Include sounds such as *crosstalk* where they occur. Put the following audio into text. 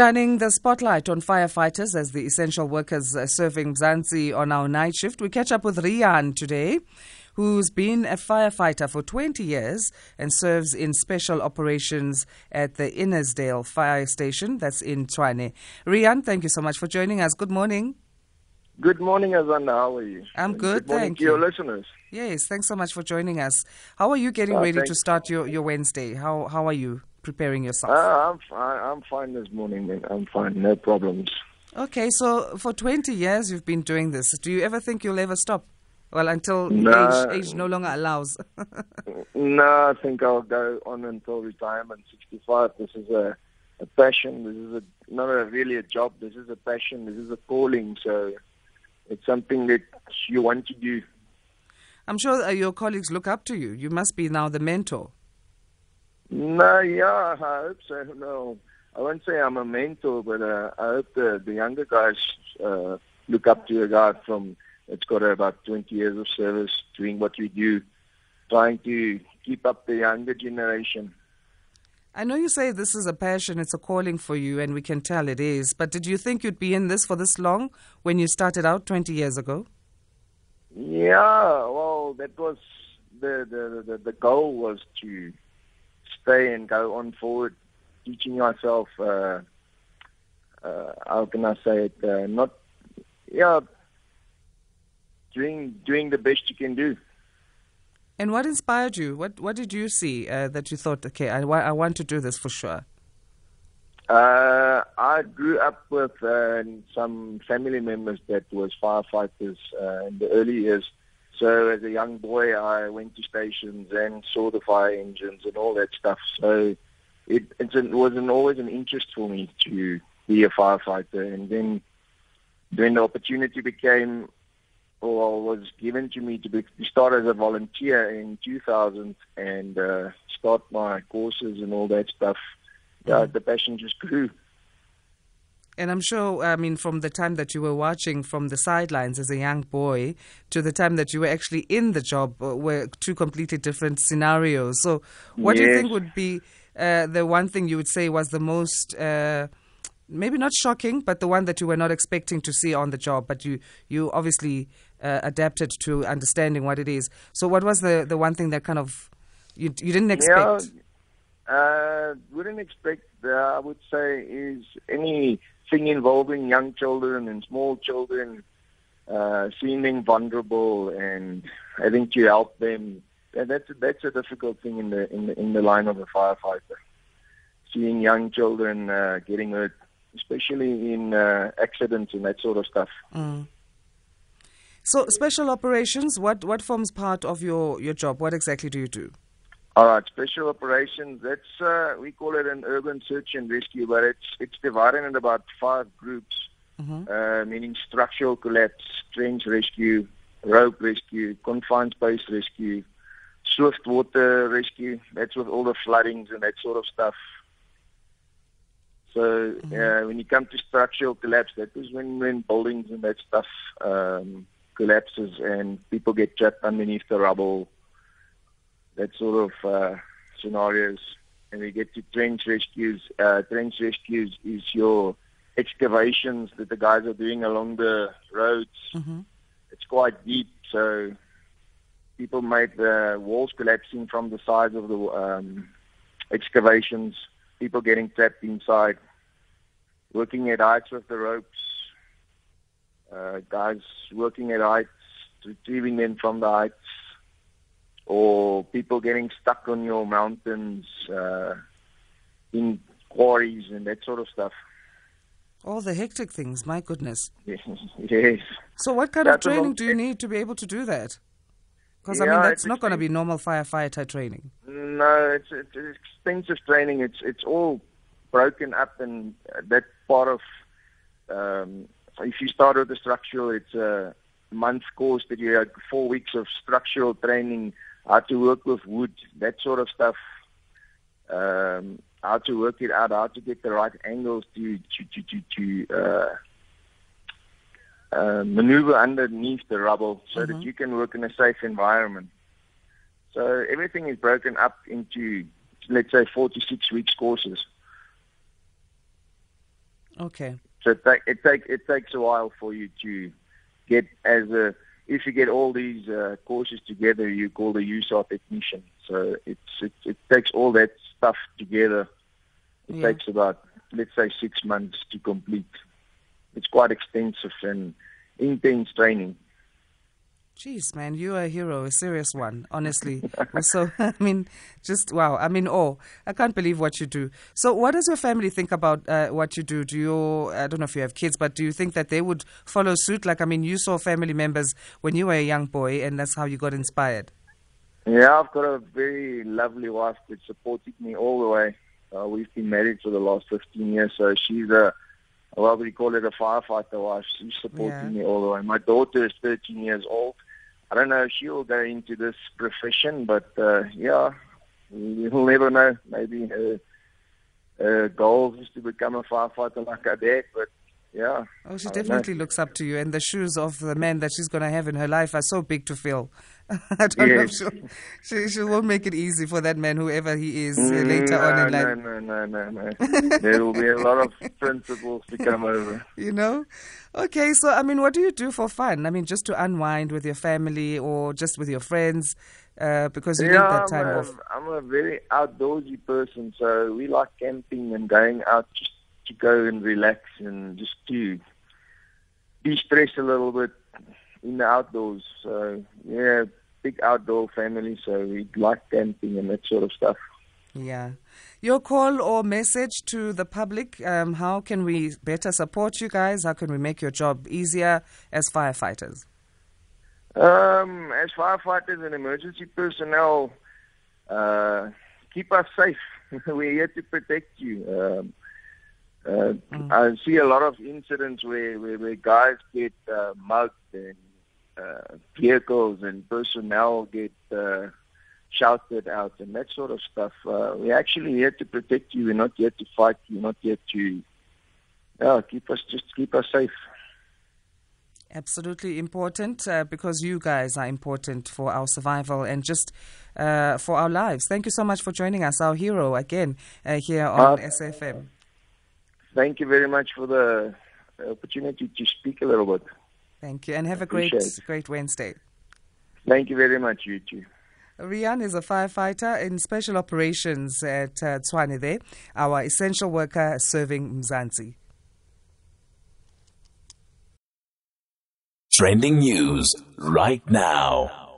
Shining the spotlight on firefighters as the essential workers serving Mzansi on our night shift. We catch up with Riaan today, who's been a firefighter for 20 years and serves in special operations at the Innesdale Fire Station, that's in Tshwane. Riaan, thank you so much for joining us. Good morning. Good morning, Azanda. How are you? I'm good, Good morning thank to your you. listeners. Yes, thanks so much for joining us. How are you getting Uh, ready to start your, your Wednesday? How, how are you preparing yourself? Uh, I'm fine. I'm fine this morning, man. I'm fine. No problems. Okay, so for 20 years you've been doing this. Do you ever think you'll ever stop? Well, until No. age, age no longer allows. *laughs* No, I think I'll go on until retirement, 65. This is a, a passion. This is a, not a, really a job. This is a passion. This is a calling. So it's something that you want to do. I'm sure uh, your colleagues look up to you. You must be now the mentor. No, yeah, I hope so. No, I won't say I'm a mentor, but uh, I hope the, the younger guys uh, look up to a guy from that's got about 20 years of service doing what we do, trying to keep up the younger generation. I know you say this is a passion, it's a calling for you, and we can tell it is. But did you think you'd be in this for this long when you started out 20 years ago? Yeah, well, that was the the the, the goal was to stay and go on forward, teaching myself. Uh, uh, how can I say it? Uh, not, yeah, doing doing the best you can do. And what inspired you? What What did you see uh, that you thought, okay, I, I want to do this for sure? Uh, I grew up with uh, some family members that was firefighters uh, in the early years. So as a young boy, I went to stations and saw the fire engines and all that stuff. So it, it wasn't always an interest for me to be a firefighter. And then when the opportunity became or was given to me to, be, to start as a volunteer in 2000 and uh, start my courses and all that stuff, uh, the passion just grew. And I'm sure, I mean, from the time that you were watching from the sidelines as a young boy to the time that you were actually in the job uh, were two completely different scenarios. So, what do you think would be uh, the one thing you would say was the most, uh, maybe not shocking, but the one that you were not expecting to see on the job, but you, you obviously uh, adapted to understanding what it is. So, what was the, the one thing that kind of you, you didn't expect? Yeah, uh, wouldn't expect, uh, I would say, is anything involving young children and small children, uh, seeing them vulnerable and having to help them. That's a, that's a difficult thing in the in the in the line of a firefighter. Seeing young children uh, getting hurt, especially in uh, accidents and that sort of stuff. Mm. So, special operations, what, what forms part of your, your job? What exactly do you do? All right, special operations. That's uh, we call it an urban search and rescue, but it's it's divided in about five groups, Mhm. uh, meaning structural collapse, trench rescue, rope rescue, confined space rescue, swift water rescue. That's with all the floodings and that sort of stuff. So uh, when you come to structural collapse, that is when when buildings and that stuff um, collapses and people get trapped underneath the rubble that sort of uh, scenarios. And we get to trench rescues. Uh, trench rescues is your excavations that the guys are doing along the roads. Mhm. It's quite deep, so people made the walls collapsing from the sides of the um, excavations. People getting trapped inside. Working at heights with the ropes. Uh, guys working at heights, retrieving them from the heights or people getting stuck on your mountains uh, in quarries and that sort of stuff. All the hectic things, my goodness. *laughs* yes. So, what kind of That's a training do you need to be able to do that? Because I mean, that's not going to be normal firefighter training. No, it's, it's expensive training. It's it's all broken up, and that part of um, if you start with the structural, it's a month course that you have four weeks of structural training, how to work with wood, that sort of stuff. Um, how to work it out, how to get the right angles to to to to, to uh, uh, maneuver underneath the rubble so Mm-hmm. that you can work in a safe environment. So everything is broken up into, let's say, four to six weeks courses. Okay. So it, take, it, take, it takes a while for you to get as a, if you get all these uh, courses together, you call the USAR technician. So it's, it, it takes all that stuff together. It Yeah. takes about, let's say, six months to complete. It's quite extensive and intense training. Jeez, man, you are a hero, a serious one, honestly. So, *laughs* I mean, just wow. I mean, oh, I can't believe what you do. So, what does your family think about uh, what you do? Do you, I don't know if you have kids, but do you think that they would follow suit? Like, I mean, you saw family members when you were a young boy, and that's how you got inspired. Yeah, I've got a very lovely wife that supported me all the way. Uh, we've been married for the last 15 years, so she's a, well, we call it a firefighter wife. She's supporting Yeah. me all the way. My daughter is 13 years old. I don't know if she will go into this profession, but uh, yeah, you'll never know. Maybe her, her goal is to become a firefighter like her dad, but yeah. Oh, she I don't know. definitely looks up to you, and the shoes of the man that she's going to have in her life are so big to fill. *laughs* I don't know if she'll, she, she won't make it easy for that man, whoever he is, uh, later on in life. no, no, no, no, no. *laughs* there will be a lot of principles to come over. you know okay so i mean what do you do for fun i mean just to unwind with your family or just with your friends uh, because you need that time I'm a, off I'm a very outdoorsy person, so we like camping and going out just to go and relax and just to de-stress a little bit in the outdoors. So yeah, big outdoor family, so we like camping and that sort of stuff. yeah your call or message to the public um, how can we better support you guys how can we make your job easier as firefighters Um, as firefighters and emergency personnel, uh, keep us safe. *laughs* We're here to protect you. Um, uh, I see a lot of incidents where, where, where guys get uh, mugged and uh, vehicles and personnel get uh, shouted out and that sort of stuff. Uh, we're actually here to protect you. We're not here to fight. We're not here to yeah, keep us just keep us safe. absolutely important uh, because you guys are important for our survival and just uh, for our lives thank you so much for joining us our hero again uh, here on Uh, sfm Thank you very much for the opportunity to speak a little bit. thank you and have a great it. great wednesday Thank you very much, you too. Riaan is a firefighter in special operations at uh, Tshwane there, our essential worker serving Mzansi. Trending news right now.